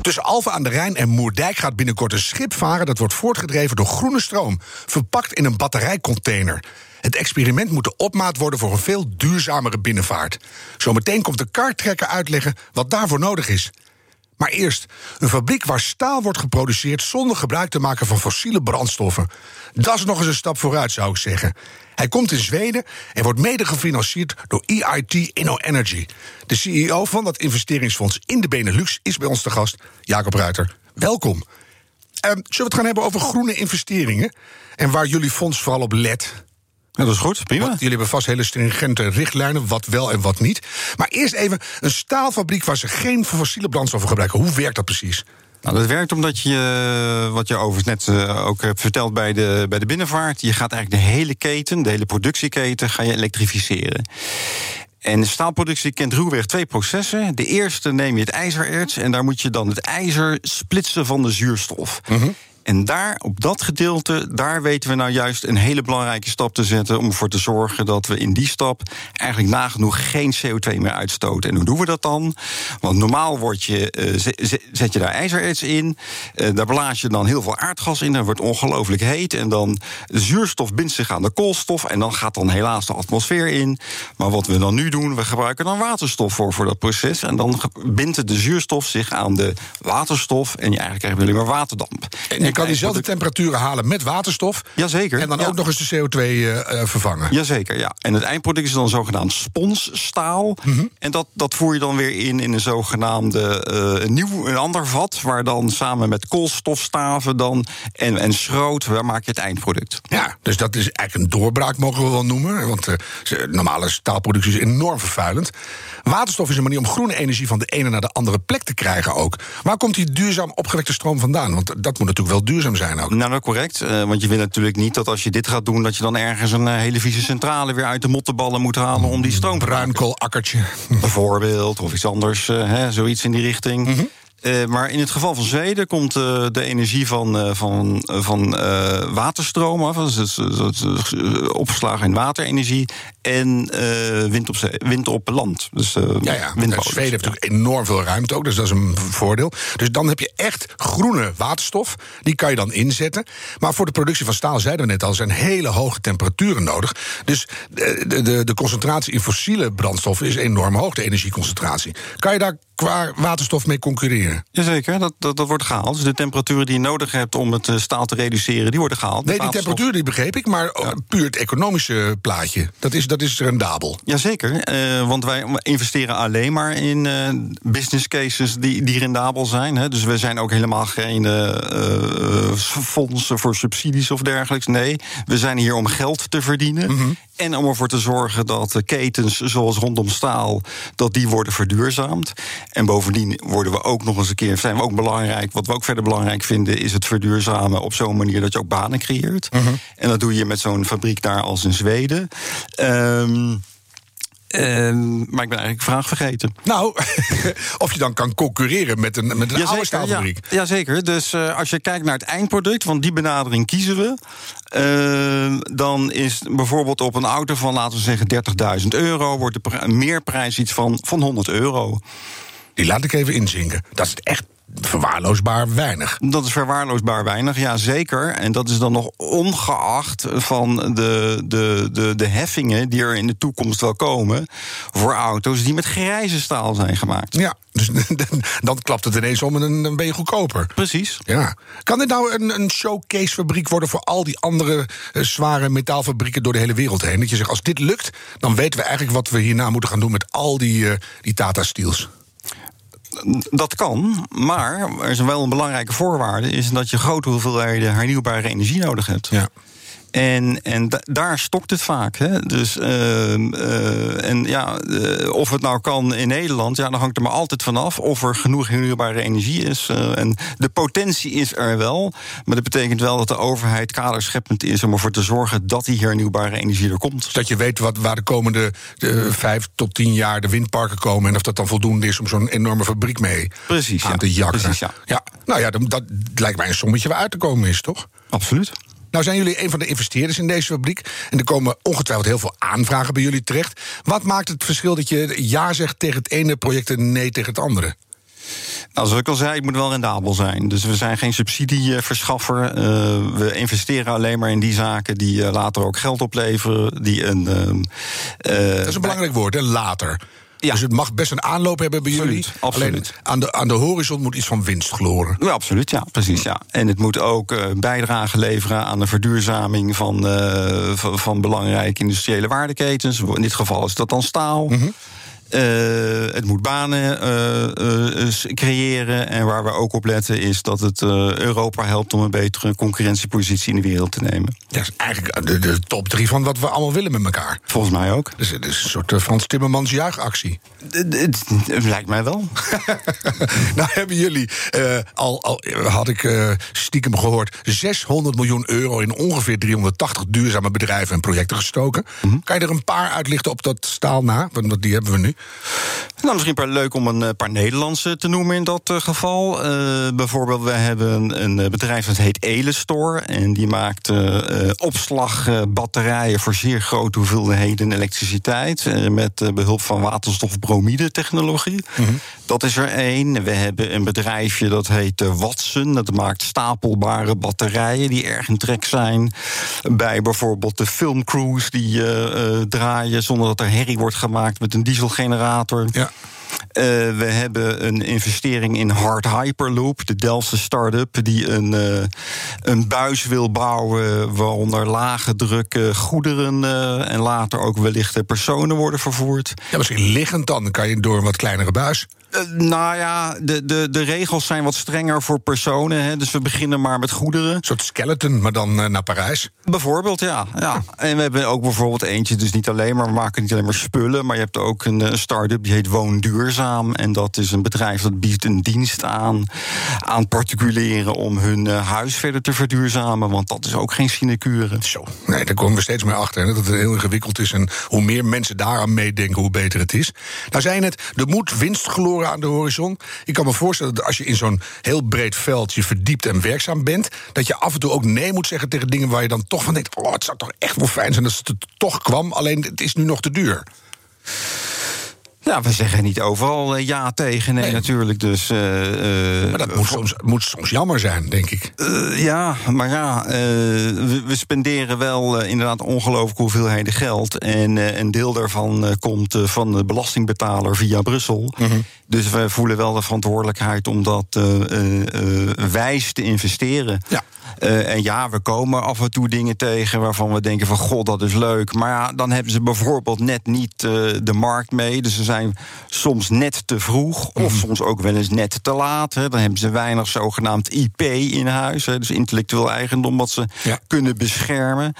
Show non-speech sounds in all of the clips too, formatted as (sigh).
Tussen Alphen aan de Rijn en Moerdijk gaat binnenkort een schip varen... dat wordt voortgedreven door groene stroom, verpakt in een batterijcontainer. Het experiment moet de opmaat worden voor een veel duurzamere binnenvaart. Zometeen komt de kartrekker uitleggen wat daarvoor nodig is. Maar eerst, een fabriek waar staal wordt geproduceerd zonder gebruik te maken van fossiele brandstoffen. Dat is nog eens een stap vooruit, zou ik zeggen. Hij komt in Zweden en wordt mede gefinancierd door EIT Inno Energy. De CEO van dat investeringsfonds in de Benelux is bij ons te gast, Jacob Ruiter. Welkom. Ehm, zullen we het gaan hebben over groene investeringen en waar jullie fonds vooral op let? Ja, dat is goed, prima. Want jullie hebben vast hele stringente richtlijnen, wat wel en wat niet. Maar eerst even een staalfabriek waar ze geen fossiele brandstoffen gebruiken. Hoe werkt dat precies? Nou, dat werkt omdat je, wat je overigens net eh, ook hebt verteld bij de, bij de binnenvaart, je gaat eigenlijk de hele keten, de hele productieketen, ga je elektrificeren. En de staalproductie kent ruwweg twee processen. De eerste neem je het ijzererts en daar moet je dan het ijzer splitsen van de zuurstof. En daar, op dat gedeelte, daar weten we nou juist een hele belangrijke stap te zetten. om ervoor te zorgen dat we in die stap eigenlijk nagenoeg geen CO2 meer uitstoten. En hoe doen we dat dan? Want normaal je, eh, zet- je daar ijzererts in. eh, daar blaas je dan heel veel aardgas in. Dat wordt ongelooflijk heet. En dan zuurstof bindt zich aan de koolstof. En dan gaat dan helaas de atmosfeer in. Maar wat we dan nu doen, we gebruiken dan waterstof voor, voor dat proces. En dan bindt de zuurstof zich aan de waterstof. En je eigenlijk krijg alleen maar waterdamp. Je kan diezelfde temperaturen halen met waterstof. Jazeker. En dan ja. ook nog eens de CO2 eh, eh, vervangen. Jazeker, ja. En het eindproduct is dan zogenaamd sponsstaal. Mhm. En dat, dat voer je dan weer in in een zogenaamde eh, een nieuw, een ander vat... waar dan samen met koolstofstaven dan en, en schroot... waar maak je het eindproduct. Ja, dus dat is eigenlijk een doorbraak, mogen we wel noemen. Want normale staalproductie is enorm vervuilend. Waterstof is een manier om groene energie van de ene naar de andere plek te krijgen ook. Waar komt die duurzaam opgewekte stroom vandaan? Want dat moet natuurlijk wel duurzaam zijn ook. Nou, dat correct. eh, want je wil natuurlijk niet dat als je dit gaat doen... dat je dan ergens een eh, hele vieze centrale weer uit de mottenballen moet halen... om die stroom te. Bruinkoolakkertje. bijvoorbeeld, of iets anders, eh, hè, zoiets in die richting. Eh, maar in het geval van Zweden komt eh, de energie van, eh, van, van waterstroom af. Dus, dus, dus, opgeslagen in waterenergie. En wind, op zee, wind op land. Dus, Ja, ja. Zweden heeft natuurlijk enorm veel ruimte ook, dus dat is een voordeel. Dus dan heb je echt groene waterstof. Die kan je dan inzetten. Maar voor de productie van staal, zeiden we net al, zijn hele hoge temperaturen nodig. Dus de, de, de concentratie in fossiele brandstoffen is enorm hoog, de energieconcentratie. Kan je daar qua waterstof mee concurreren? Jazeker, dat, dat, dat wordt gehaald. Dus de temperaturen die je nodig hebt om het eh, staal te reduceren, die worden gehaald. Nee, die temperatuur die begreep ik, maar oh, puur het economische plaatje, dat is, dat is rendabel. Jazeker, eh, want wij investeren alleen maar in eh, business cases die, die rendabel zijn. Hè. Dus we zijn ook helemaal geen eh, eh, fondsen voor subsidies of dergelijks. Nee, we zijn hier om geld te verdienen. En om ervoor te zorgen dat de ketens zoals rondom staal... dat die worden verduurzaamd. En bovendien worden we ook nog eens een keer... zijn we ook belangrijk, wat we ook verder belangrijk vinden... is het verduurzamen op zo'n manier dat je ook banen creëert. En dat doe je met zo'n fabriek daar als in Zweden. Ehm Ehm, maar ik ben eigenlijk vraag vergeten. Nou, (laughs) of je dan kan concurreren met een, met een oude Jazeker, staalfabriek. Ja, jazeker. Dus eh, als je kijkt naar het eindproduct, want die benadering kiezen we. eh, dan is bijvoorbeeld op een auto van, laten we zeggen, 30.000 euro, wordt de pri- meerprijs iets van, van 100 euro. Die laat ik even inzinken. Dat is echt verwaarloosbaar weinig. Dat is verwaarloosbaar weinig, ja zeker. En dat is dan nog ongeacht van de, de, de, de heffingen die er in de toekomst wel komen voor auto's die met grijze staal zijn gemaakt. Ja, dus (laughs) dan klapt het ineens om en dan- ben je goedkoper. Precies. Ja. Kan dit nou een, een showcasefabriek worden voor al die andere eh, zware metaalfabrieken door de hele wereld heen? Dat je zegt, als dit lukt, dan weten we eigenlijk wat we hierna moeten gaan doen met al die, eh, die Tata Steels. Dat kan, maar er is wel een belangrijke voorwaarde: is dat je grote hoeveelheden hernieuwbare energie nodig hebt. Ja. En, en daar stokt het vaak. Hè? Dus, ehm, eh, en ja, eh, of het nou kan in Nederland, ja, dan hangt er maar altijd vanaf of er genoeg hernieuwbare energie is. Uh, en de potentie is er wel, maar dat betekent wel dat de overheid kaderscheppend is om ervoor te zorgen dat die hernieuwbare energie er komt. Dat je weet wat, waar de komende vijf tot tien jaar de windparken komen en of dat dan voldoende is om zo'n enorme fabriek mee Precies, aan ja. te jakken. Precies, ja. ja. Nou ja, dat, dat lijkt mij een sommetje waar uit te komen is, toch? Absoluut. Nou zijn jullie een van de investeerders in deze fabriek. En er komen ongetwijfeld heel veel aanvragen bij jullie terecht. Wat maakt het verschil dat je ja zegt tegen het ene project en nee tegen het andere? Nou, zoals ik al zei, het moet wel rendabel zijn. Dus we zijn geen subsidieverschaffer. Uh, we investeren alleen maar in die zaken die uh, later ook geld opleveren. Die een, uh, dat is een belangrijk woord, hè? later. Ja. Dus het mag best een aanloop hebben bij absoluut, jullie. Absoluut. Alleen aan de, aan de horizon moet iets van winst gloren. Ja, absoluut, ja, precies. Ja. En het moet ook uh, bijdrage leveren aan de verduurzaming van, uh, van, van, belangrijke industriële waardeketens. In dit geval is dat dan staal. Mm -hmm. Uh, het moet banen uh, uh, creëren. En waar we ook op letten is dat het Europa helpt om een betere concurrentiepositie in de wereld te nemen. Dat is eigenlijk de, de, top drie van wat we allemaal willen met elkaar. Volgens mij ook. Dus het is een soort Frans Timmermans juichactie. Het, lijkt mij wel. (laughs) nou hebben jullie al, al, had ik stiekem gehoord, 600 miljoen euro in ongeveer 380 duurzame bedrijven en projecten gestoken. Mhm. -hmm. Kan je er een paar uitlichten op dat staal na? Want die hebben we nu. Nou, misschien een paar leuk om een paar Nederlandse te noemen in dat uh, geval. Uh, bijvoorbeeld, we hebben een, bedrijf dat heet Elestor. En die maakt uh, opslagbatterijen voor zeer grote hoeveelheden elektriciteit. met behulp van waterstofbromide technologie. Mm -hmm. Dat is er één. We hebben een bedrijfje dat heet Watson. Dat maakt stapelbare batterijen die erg in trek zijn. Bij bijvoorbeeld de filmcrews die draaien zonder dat er herrie wordt gemaakt met een dieselgenerator. Ja. Uh, we hebben een investering in Hard Hyperloop, de Delftse start-up, die een, uh, een buis wil bouwen waaronder lage druk uh, goederen en later ook wellicht personen worden vervoerd. Ja, misschien liggend dan, dan kan je door een wat kleinere buis. Uh, nou ja, de, de, de regels zijn wat strenger voor personen. Hè, dus we beginnen maar met goederen. Een soort skeleton, maar dan uh, naar Parijs. Bijvoorbeeld, ja, ja. En we hebben ook bijvoorbeeld eentje, dus niet alleen maar, we maken niet alleen maar spullen. Maar je hebt ook een, een start-up die heet Woonduurzaam. En dat is een bedrijf dat biedt een dienst aan aan particulieren om hun uh, huis verder te verduurzamen. Want dat is ook geen sinecure. Zo, nee, daar komen we steeds meer achter. Hè, dat het heel ingewikkeld is. En hoe meer mensen daaraan meedenken, hoe beter het is. Nou, zei je net, er moet aan de horizon. Ik kan me voorstellen dat als je in zo'n heel breed veld je verdiept en werkzaam bent, dat je af en toe ook nee moet zeggen tegen dingen waar je dan toch van denkt: oh, het zou toch echt wel fijn zijn als het toch kwam, alleen het is nu nog te duur. Ja, we zeggen niet overal uh, ja tegen, nee, nee. natuurlijk. Dus, uh, maar dat moet soms, moet soms jammer zijn, denk ik. Uh, ja, maar ja, we, we, spenderen wel inderdaad ongelooflijke hoeveelheden geld. En een deel daarvan komt van de belastingbetaler via Brussel. Mhm. Dus we voelen wel de verantwoordelijkheid om dat wijs te investeren. Ja. Uh, en ja, we komen af en toe dingen tegen waarvan we denken van god, dat is leuk. Maar ja, dan hebben ze bijvoorbeeld net niet uh, de markt mee. Dus ze zijn soms net te vroeg, of Mhm. soms ook wel eens net te laat. Hè. Dan hebben ze weinig zogenaamd IP in huis. Hè, dus intellectueel eigendom wat ze Ja. kunnen beschermen.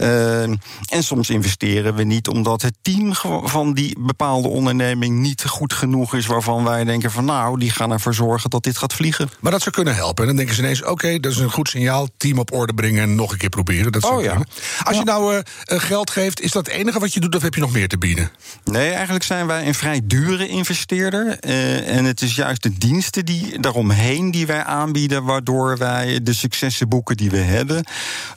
Uh, en soms investeren we niet omdat het team van die bepaalde onderneming niet goed genoeg is. Waarvan wij denken van nou, die gaan ervoor zorgen dat dit gaat vliegen. Maar dat zou kunnen helpen. En dan denken ze ineens: oké, dat is een goed signaal. Team op orde bringen en nog een keer proberen. Dat Oh ja. Als je nou eh, eh, geld geeft, is dat het enige wat je doet, of heb je nog meer te bieden? Nee, eigenlijk zijn wij een vrij dure investeerder. Eh, en het is juist de diensten die daaromheen die wij aanbieden, waardoor wij de successen boeken die we hebben.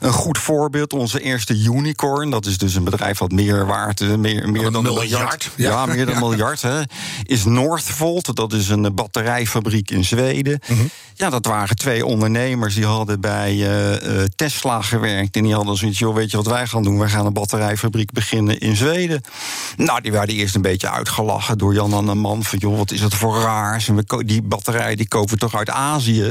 Een goed voorbeeld, onze eerste unicorn, dat is dus een bedrijf wat meer waard, eh, meer, meer dan een miljard. miljard. Ja, Ja. meer dan een (laughs) Ja. miljard. Hè, is Northvolt, dat is een batterijfabriek in Zweden. Mhm. Ja, dat waren twee ondernemers die hadden bij eh, eh, Tesla gewerkt. En die hadden zoiets, joh, weet je wat wij gaan doen? Wij gaan een batterijfabriek beginnen in Zweden. Nou, die werden eerst een beetje uitgelachen door Jan en de man. Van, joh, wat is dat voor raars? En we die batterij die kopen we toch uit Azië?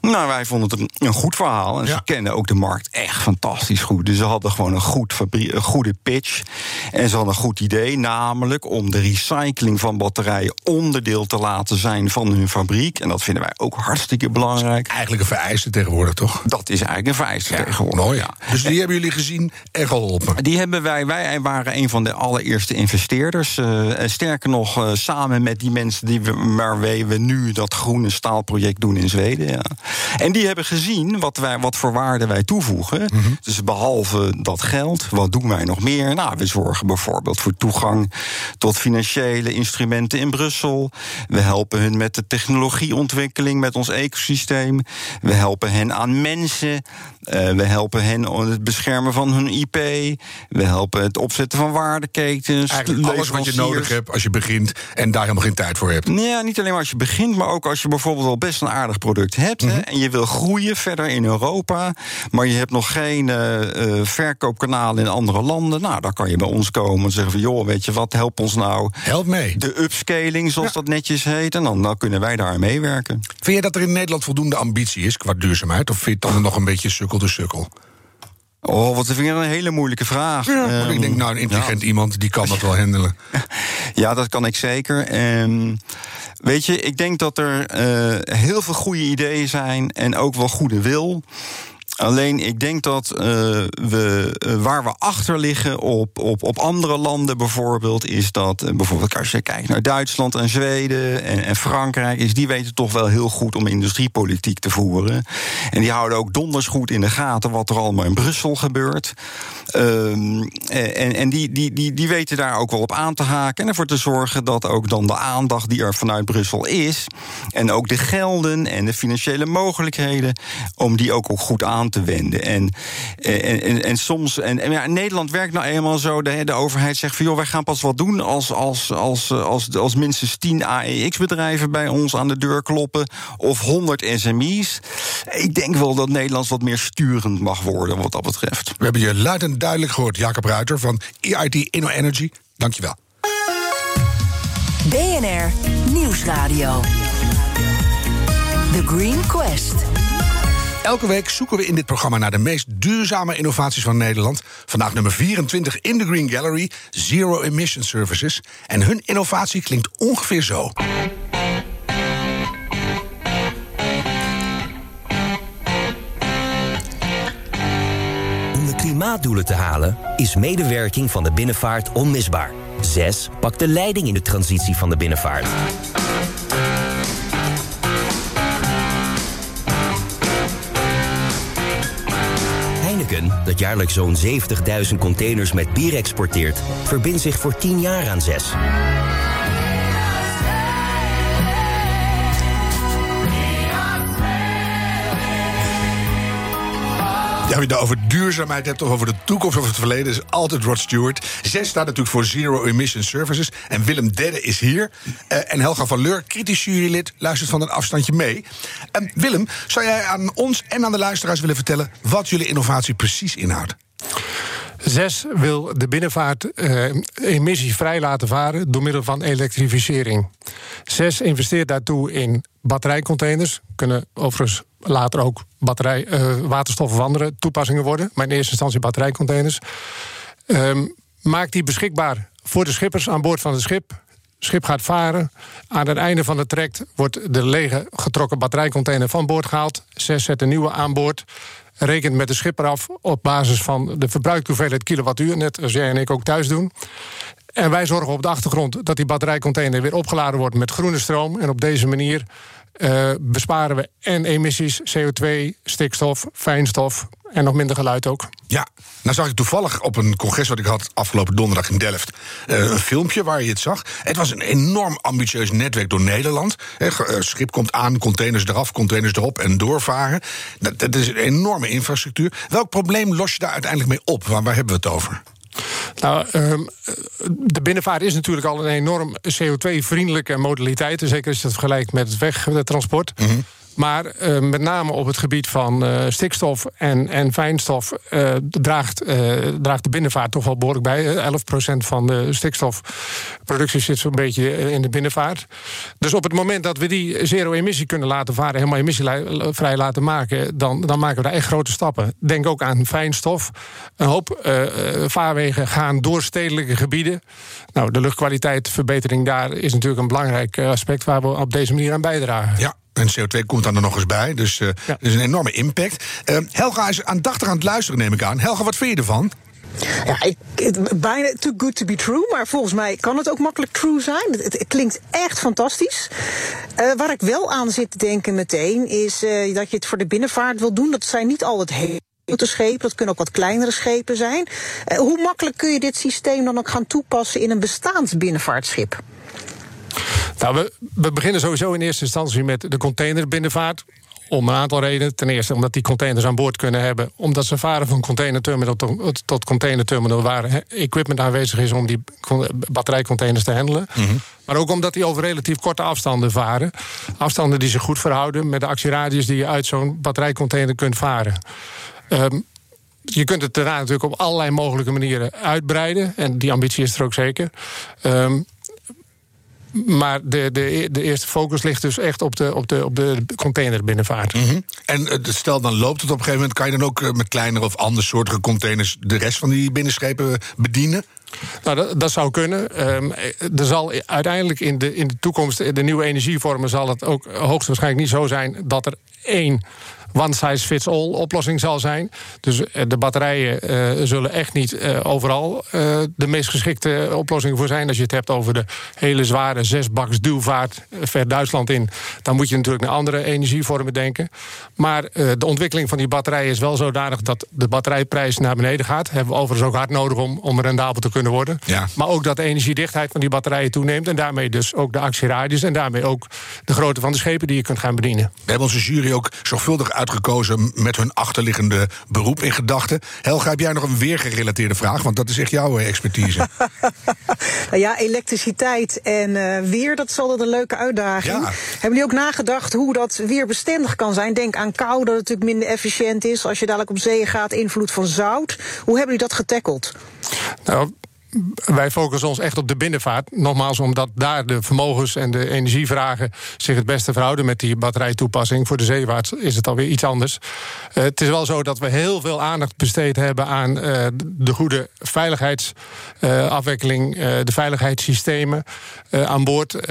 Nou, wij vonden het een, een goed verhaal. En Ja. ze kennen ook de markt echt fantastisch goed. Dus ze hadden gewoon een, goed een goede pitch. En ze hadden een goed idee, namelijk om de recycling van batterijen onderdeel te laten zijn van hun fabriek. En dat vinden wij ook hartstikke belangrijk. Eigenlijk een vereiste tegenwoordig, toch? Dat is eigenlijk een vereiste tegenwoordig. Mooi. Dus die hebben jullie gezien en geholpen. Die hebben wij, wij waren een van de allereerste investeerders. Eh, sterker nog, eh, samen met die mensen die we, waarmee we nu dat groene staalproject doen in Zweden. Ja. En die hebben gezien wat, wij, wat voor waarde wij toevoegen. Dus behalve dat geld, wat doen wij nog meer? Nou, we zorgen bijvoorbeeld voor toegang tot financiële instrumenten in Brussel. We helpen hun met de technologieontwikkeling, met ons ecosysteem. We helpen hen aan mensen. Eh, we helpen hen om het beschermen van hun IP. We helpen het opzetten van waardeketens. Eigenlijk alles wat je nodig hebt als je begint en daar helemaal geen tijd voor hebt. Ja, niet alleen maar als je begint, maar ook als je bijvoorbeeld al best een aardig product hebt. Mhm. hè, en je wil groeien verder in Europa. Maar je hebt nog geen eh, verkoopkanalen in andere landen. Nou, dan kan je bij ons komen en zeggen van joh, weet je wat, help ons nou. Help mee. De upscaling, zoals dat netjes heet. En dan, dan kunnen wij daar aan meewerken. Vind je dat er in Nederland voldoende ambitie is qua duurzaamheid? Of vind je het dan nog een beetje sukkel de sukkel? Oh, wat vind ik een hele moeilijke vraag. Want Ehm, ik denk, nou, een intelligent iemand die kan dat wel handelen. (laughs) Ja, dat kan ik zeker. Ehm, weet je, ik denk dat er eh, heel veel goede ideeën zijn en ook wel goede wil. Alleen ik denk dat eh, we, eh, waar we achter liggen op, op, op andere landen bijvoorbeeld, is dat eh, bijvoorbeeld als je kijkt naar Duitsland en Zweden en, en Frankrijk, is die weten toch wel heel goed om industriepolitiek te voeren. En die houden ook donders goed in de gaten wat er allemaal in Brussel gebeurt. Ehm, en en die, die, die, die weten daar ook wel op aan te haken en ervoor te zorgen dat ook dan de aandacht die er vanuit Brussel is, en ook de gelden en de financiële mogelijkheden, om die ook, ook goed aan te wenden. En, en, en, en soms, en, en ja, Nederland werkt nou eenmaal zo, de, de overheid zegt van joh, wij gaan pas wat doen als, als, als, als, als minstens 10 AEX-bedrijven bij ons aan de deur kloppen, of 100 SME's. Ik denk wel dat Nederland wat meer sturend mag worden wat dat betreft. We hebben je luid en duidelijk gehoord, Jacob Ruiter van EIT Inno Energy. Dankjewel. BNR Nieuwsradio. The Green Quest. Elke week zoeken we in dit programma naar de meest duurzame innovaties van Nederland. Vandaag nummer 24 in de Green Gallery, Zero Emission Services. En hun innovatie klinkt ongeveer zo. Om de klimaatdoelen te halen is medewerking van de binnenvaart onmisbaar. 6. Pak de leiding in de transitie van de binnenvaart. Dat jaarlijks zo'n 70.000 containers met bier exporteert, verbindt zich voor 10 jaar aan 6. Ja, over duurzaamheid hebt of over de toekomst of het verleden, is altijd Rod Stewart. Zes staat natuurlijk voor Zero Emission Services. En Willem Dedde is hier. Eh, en Helga van Leur, kritisch jurylid, luistert van een afstandje mee. En Willem, zou jij aan ons en aan de luisteraars willen vertellen wat jullie innovatie precies inhoudt? Zes wil de binnenvaart eh, emissievrij laten varen door middel van elektrificering. Zes investeert daartoe in batterijcontainers. Kunnen overigens later ook batterij, eh, waterstof of andere toepassingen worden. Maar in eerste instantie batterijcontainers. Ehm, maakt die beschikbaar voor de schippers aan boord van het schip. Schip gaat varen. Aan het einde van het traject wordt de lege getrokken batterijcontainer van boord gehaald. Zes zet een nieuwe aan boord rekent met de schipper af op basis van de verbruikte hoeveelheid kilowattuur, net als jij en ik ook thuis doen. En wij zorgen op de achtergrond dat die batterijcontainer weer opgeladen wordt met groene stroom. En op deze manier eh, besparen we en emissies, CO2, stikstof, fijnstof en nog minder geluid ook. Ja, nou zag ik toevallig op een congres wat ik had afgelopen donderdag in Delft... eh, een filmpje waar je het zag. Het was een enorm ambitieus netwerk door Nederland. Hè, ge- eh, schip komt aan, containers eraf, containers erop en doorvaren. Dat, is een enorme infrastructuur. Welk probleem los je daar uiteindelijk mee op? Waar hebben we het over? Nou, ehm, de binnenvaart is natuurlijk al een enorm CO2-vriendelijke modaliteit. Zeker als je het vergelijkt met het wegtransport. Maar uh, met name op het gebied van uh, stikstof en, en fijnstof uh, draagt, draagt de binnenvaart toch wel behoorlijk bij. 11% van de stikstofproductie zit zo'n beetje in de binnenvaart. Dus op het moment dat we die zero-emissie kunnen laten varen, helemaal emissievrij laten maken, dan, dan maken we daar echt grote stappen. Denk ook aan fijnstof. Een hoop vaarwegen gaan door stedelijke gebieden. Nou, de luchtkwaliteitverbetering daar is natuurlijk een belangrijk aspect waar we op deze manier aan bijdragen. Ja. En CO2 komt dan er nog eens bij. Dus uh, ja. is een enorme impact. Uh, Helga is aandachtig aan het luisteren, neem ik aan. Helga, wat vind je ervan? Ja, ik, bijna too good to be true. Maar volgens mij kan het ook makkelijk true zijn. Het, het klinkt echt fantastisch. Uh, waar ik wel aan zit te denken meteen... is uh, dat je het voor de binnenvaart wil doen. Dat zijn niet al het hele grote schepen. Dat kunnen ook wat kleinere schepen zijn. Uh, hoe makkelijk kun je dit systeem dan ook gaan toepassen... in een bestaand binnenvaartschip? Nou, we, we beginnen sowieso in eerste instantie met de containerbinnenvaart. Om een aantal redenen. Ten eerste omdat die containers aan boord kunnen hebben. Omdat ze varen van containerterminal tot, tot containerterminal... waar equipment aanwezig is om die batterijcontainers te handelen. Mm -hmm. Maar ook omdat die over relatief korte afstanden varen. Afstanden die zich goed verhouden met de actieradius... die je uit zo'n batterijcontainer kunt varen. Um, je kunt het daarna natuurlijk op allerlei mogelijke manieren uitbreiden. En die ambitie is er ook zeker. Um, maar de, de, de eerste focus ligt dus echt op de, op de, op de containerbinnenvaart. Mm -hmm. En stel dan loopt het op een gegeven moment, kan je dan ook met kleinere of andersoortige containers de rest van die binnenschepen bedienen? Nou, dat, dat, zou kunnen. Um, er zal uiteindelijk in de, in de toekomst, de nieuwe energievormen, zal het ook hoogstwaarschijnlijk niet zo zijn dat er één one-size-fits-all oplossing zal zijn. Dus eh, de batterijen uh, zullen echt niet uh, overal uh, de meest geschikte oplossing voor zijn. Als je het hebt over de hele zware zesbaks duwvaart ver Duitsland in... dan moet je natuurlijk naar andere energievormen denken. Maar de ontwikkeling van die batterijen is wel zodanig... dat de batterijprijs naar beneden gaat. Hebben we overigens ook hard nodig om, om rendabel te kunnen worden. Ja. Maar ook dat de energiedichtheid van die batterijen toeneemt... en daarmee dus ook de actieradius... en daarmee ook de grootte van de schepen die je kunt gaan bedienen. We hebben onze jury ook zorgvuldig uitgekozen met hun achterliggende beroep in gedachten. Helga, heb jij nog een weergerelateerde vraag? Want dat is echt jouw expertise. nou (laughs) ja, elektriciteit en uh, weer, dat zal dat een leuke uitdaging. Ja. Hebben jullie ook nagedacht hoe dat weer bestendig kan zijn? Denk aan kou, dat het natuurlijk minder efficiënt is. Als je dadelijk op zee gaat, invloed van zout. Hoe hebben jullie dat getackeld? Nou, wij focussen ons echt op de binnenvaart. Nogmaals, omdat daar de vermogens en de energievragen zich het beste verhouden met die batterijtoepassing. Voor de zeewaarts is het alweer iets anders. Uh, het is wel zo dat we heel veel aandacht besteed hebben aan uh, de goede veiligheidsafwikkeling, uh, de veiligheidssystemen aan boord.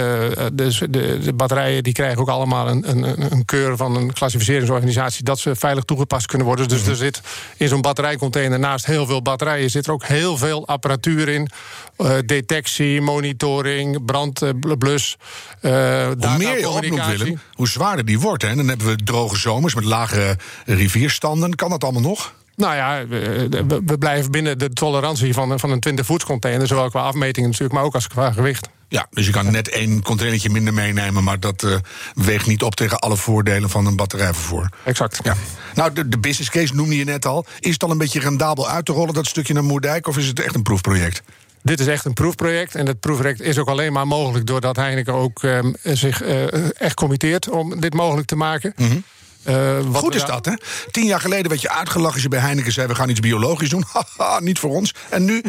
Dus de, de, batterijen die krijgen ook allemaal een, een, een, keur van een klassificeringsorganisatie dat ze veilig toegepast kunnen worden. Dus er zit in zo'n batterijcontainer naast heel veel batterijen zit er ook heel veel apparatuur Uh, detectie, monitoring, brandblus. Uh, hoe meer je opnoemt, Willem, hoe zwaarder die wordt. Hè? En dan hebben we droge zomers met lage rivierstanden. Kan dat allemaal nog? Nou ja, we, we, blijven binnen de tolerantie van, van een 20 voets container. Zowel qua afmetingen natuurlijk, maar ook als qua gewicht. Ja, dus je kan net één containertje minder meenemen, maar dat uh, weegt niet op tegen alle voordelen van een batterijvervoer. Exact. Ja. Nou, de, de business case noemde je net al. Is het al een beetje rendabel uit te rollen, dat stukje naar Moerdijk, of is het echt een proefproject? Dit is echt een proefproject. En het proefproject is ook alleen maar mogelijk doordat Heineken ook uh, zich uh, echt committeert om dit mogelijk te maken. Mm -hmm. Uh, Goed is dat, hè? Tien jaar geleden werd je uitgelachen als je bij Heineken zei... we gaan iets biologisch doen. (laughs) Haha, niet voor ons. En nu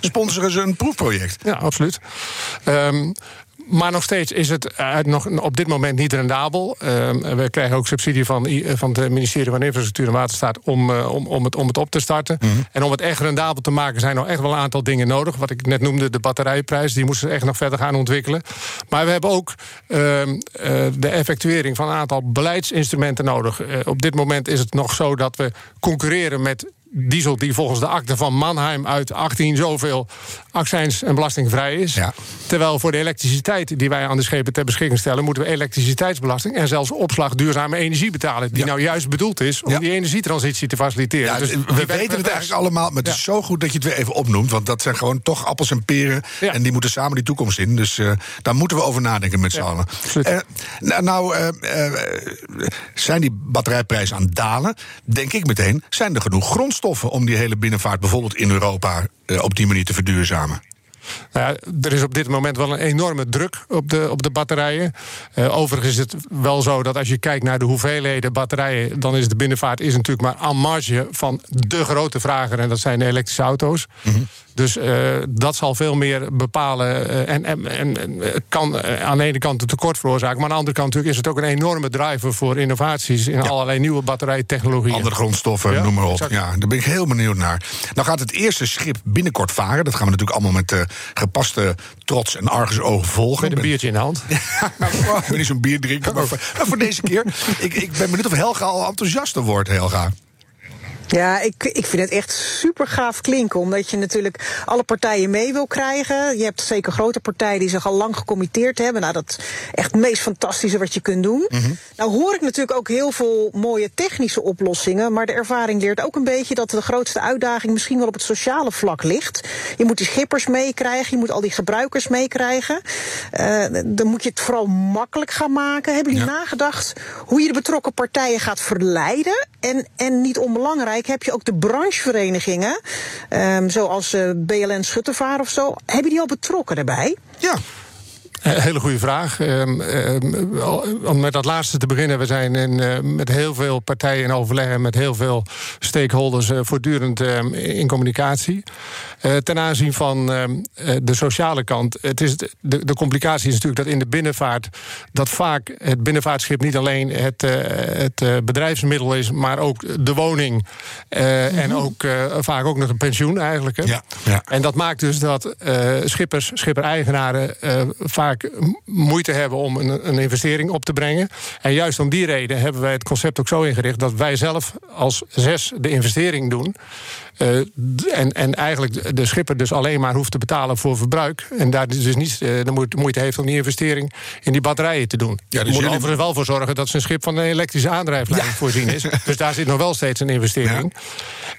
sponsoren ze een proefproject. Ja, absoluut. Um, maar nog steeds is het uh, nog op dit moment niet rendabel. Uh, we krijgen ook subsidie van, van het ministerie van Infrastructuur en Waterstaat om, uh, om, om, het, om het op te starten. Mhm. En om het echt rendabel te maken zijn nog echt wel een aantal dingen nodig. Wat ik net noemde, de batterijprijs, die moesten echt nog verder gaan ontwikkelen. Maar we hebben ook ehm, de effectuering van een aantal beleidsinstrumenten nodig. op dit moment is het nog zo dat we concurreren met diesel die volgens de akte van Mannheim uit 18 zoveel accijns en belastingvrij is. Ja. Terwijl voor de elektriciteit die wij aan de schepen ter beschikking stellen, moeten we elektriciteitsbelasting en zelfs opslag duurzame energie betalen. Die Ja. nou juist bedoeld is om die energietransitie te faciliteren. Dus we weten het eigenlijk allemaal, maar het is zo goed dat je het weer even opnoemt. Want dat zijn gewoon toch appels en peren. En die moeten samen die toekomst in. Dus eh, daar moeten we over nadenken met z'n allen. Eh, nou, nou eh, zijn die batterijprijzen aan het dalen? Denk ik meteen, zijn er genoeg grondstoffen om die hele binnenvaart bijvoorbeeld in Europa op die manier te verduurzamen? samen. Nou ja, er is op dit moment wel een enorme druk op de, op de batterijen. Uh, overigens is het wel zo dat als je kijkt naar de hoeveelheden batterijen, dan is de binnenvaart is natuurlijk maar aan marge van de grote vrager, en dat zijn de elektrische auto's. Mm -hmm. Dus uh, dat zal veel meer bepalen uh, en, en, en, kan aan de ene kant een tekort veroorzaken, maar aan de andere kant natuurlijk is het ook een enorme driver voor innovaties in ja. allerlei nieuwe batterijtechnologieën. Andere grondstoffen, ja, noem maar op. Exact. Ja, daar ben ik heel benieuwd naar. Nou gaat het eerste schip binnenkort varen. Dat gaan we natuurlijk allemaal met gepaste trots en argusogen volgen. Met een biertje in de hand. (laughs) ik ben niet zo'n bier drinken, maar voor, maar voor deze keer. Ik, ik ben benieuwd of Helga al enthousiaster wordt, Helga. Ja, ik, ik vind het echt super gaaf klinken. Omdat je natuurlijk alle partijen mee wil krijgen. Je hebt zeker grote partijen die zich al lang gecommitteerd hebben. Nou, dat is echt het meest fantastische wat je kunt doen. Mm -hmm. Nou hoor ik natuurlijk ook heel veel mooie technische oplossingen. Maar de ervaring leert ook een beetje dat de grootste uitdaging misschien wel op het sociale vlak ligt. Je moet die schippers meekrijgen. Je moet al die gebruikers meekrijgen. Uh, dan moet je het vooral makkelijk gaan maken. Hebben jullie ja. nagedacht hoe je de betrokken partijen gaat verleiden? En, en niet onbelangrijk heb je ook de brancheverenigingen, um, zoals uh, BLN Schuttevaar of zo. Hebben die al betrokken daarbij? Ja. Hele goede vraag. Um, um, om met dat laatste te beginnen. We zijn in, uh, met heel veel partijen in overleg en met heel veel stakeholders uh, voortdurend um, in communicatie. Ten aanzien van de sociale kant. Het is de, de, complicatie is natuurlijk dat in de binnenvaart. dat vaak het binnenvaartschip niet alleen het, het bedrijfsmiddel is. maar ook de woning. En ook vaak ook nog een pensioen eigenlijk. Hè? Ja, ja. En dat maakt dus dat schippers, schipper-eigenaren vaak moeite hebben om een, een, investering op te brengen. En juist om die reden hebben wij het concept ook zo ingericht dat wij zelf als zes de investering doen. Uh, en, en eigenlijk de schipper dus alleen maar hoeft te betalen voor verbruik. En daar dus niet uh, de moeite heeft om die investering in die batterijen te doen. Ja, dus moet jullie... overigens wel voor zorgen dat zijn schip van een elektrische aandrijflijn ja. voorzien is. (laughs) dus daar zit nog wel steeds een investering. Ja.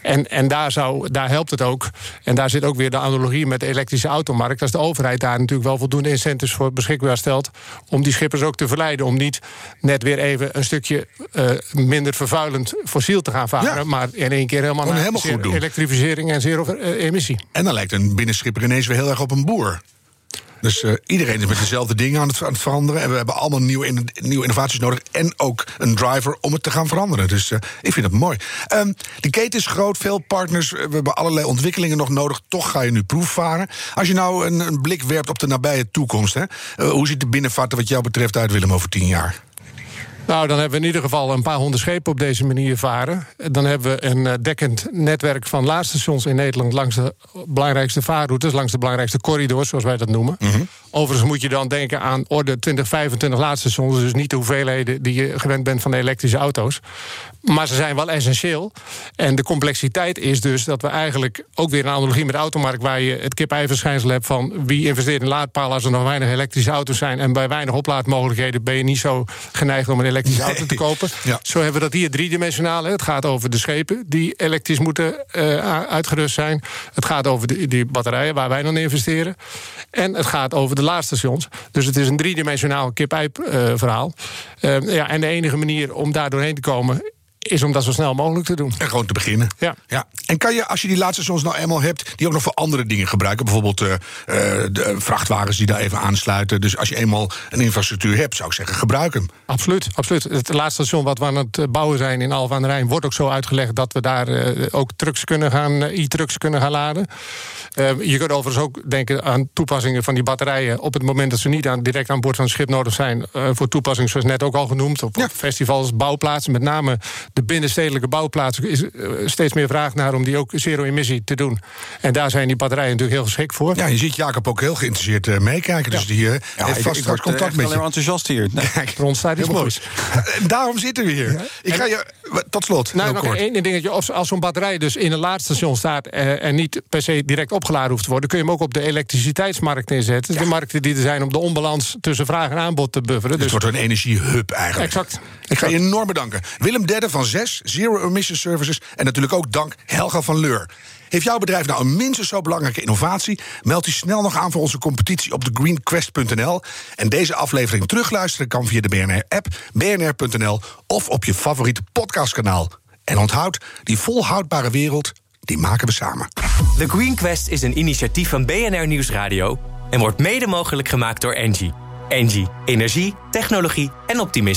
En, en daar, zou, daar helpt het ook. En daar zit ook weer de analogie met de elektrische automarkt. Als de overheid daar natuurlijk wel voldoende incentives voor beschikbaar stelt. om die schippers ook te verleiden. om niet net weer even een stukje uh, minder vervuilend fossiel te gaan varen. Maar in één keer helemaal naar helemaal goed doen elektrificering en zero uh, emissie. En dan lijkt een binnenschipper ineens weer heel erg op een boer. Dus uh, iedereen is met dezelfde dingen aan het, aan het, veranderen. En we hebben allemaal nieuwe, in, innovaties nodig. En ook een driver om het te gaan veranderen. Dus uh, ik vind het mooi. Um, de keten is groot, veel partners. We hebben allerlei ontwikkelingen nog nodig. Toch ga je nu proefvaren. Als je nou een, een blik werpt op de nabije toekomst. Hè, hoe ziet de binnenvaart wat jou betreft uit, Willem, over tien jaar? Nou, dan hebben we in ieder geval een paar honderd schepen op deze manier varen. Dan hebben we een dekkend netwerk van laadstations in Nederland langs de belangrijkste vaarroutes, langs de belangrijkste corridors, zoals wij dat noemen. Mm -hmm. Overigens moet je dan denken aan orde 20, 25 laadstations, dus niet de hoeveelheden die je gewend bent van de elektrische auto's. Maar ze zijn wel essentieel. En de complexiteit is dus dat we eigenlijk ook weer een analogie met de automarkt, waar je het kip-ei-verschijnsel hebt van wie investeert in laadpalen als er nog weinig elektrische auto's zijn. En bij weinig oplaadmogelijkheden ben je niet zo geneigd om een elektrische nee. auto te kopen. Ja. Zo hebben we dat hier driedimensionaal. Het gaat over de schepen die elektrisch moeten uh, uitgerust zijn. Het gaat over de, die batterijen waar wij dan investeren. En het gaat over de laadstations. Dus het is een driedimensionaal kip-ei-verhaal. Uh, uh, ja, en de enige manier om daar doorheen te komen is om dat zo snel mogelijk te doen. En gewoon te beginnen. Ja. ja. En kan je, als je die laatste soms nou eenmaal hebt, die ook nog voor andere dingen gebruiken, bijvoorbeeld uh, de vrachtwagens die daar even aansluiten. Dus als je eenmaal een infrastructuur hebt, zou ik zeggen, gebruik hem. Absoluut, absoluut. Het laatste station wat we aan het bouwen zijn in Alphen aan de Rijn wordt ook zo uitgelegd dat we daar uh, ook trucks kunnen gaan, e-trucks kunnen gaan laden. Uh, je kunt overigens ook denken aan toepassingen van die batterijen op het moment dat ze niet aan, direct aan boord van het schip nodig zijn. voor toepassingen zoals net ook al genoemd. Op ja. festivals, bouwplaatsen, met name de binnenstedelijke bouwplaatsen is steeds meer vraag naar om die ook zero-emissie te doen. En daar zijn die batterijen natuurlijk heel geschikt voor. Ja, je ziet Jacob ook heel geïnteresseerd uh, meekijken. Dus ja. die uh, ja, heeft vast ik, ik contact met je. enthousiast hier. Nee. Rond staat iets moois. (laughs) Daarom zitten we hier. Ja. Ik ga je, tot slot, nou, nog één dingetje. Als, als zo'n batterij dus in een laadstation staat... en niet per se direct opgeladen hoeft te worden... kun je hem ook op de elektriciteitsmarkt inzetten. Ja. De markten die er zijn om de onbalans tussen vraag en aanbod te bufferen. Dus het wordt een energiehub eigenlijk. Exact. Ik ga je enorm bedanken. Willem Dedde van 6, Zero Emission Services. En natuurlijk ook dank Helga van Leur. Heeft jouw bedrijf nou een minstens zo belangrijke innovatie? Meld je snel nog aan voor onze competitie op thegreenquest.nl. En deze aflevering terugluisteren kan via de BNR-app, bnr.nl of op je favoriete podcastkanaal. En onthoud, die volhoudbare wereld, die maken we samen. The Green Quest is een initiatief van BNR Nieuwsradio... en wordt mede mogelijk gemaakt door Engie. Engie, energie, technologie en optimisme.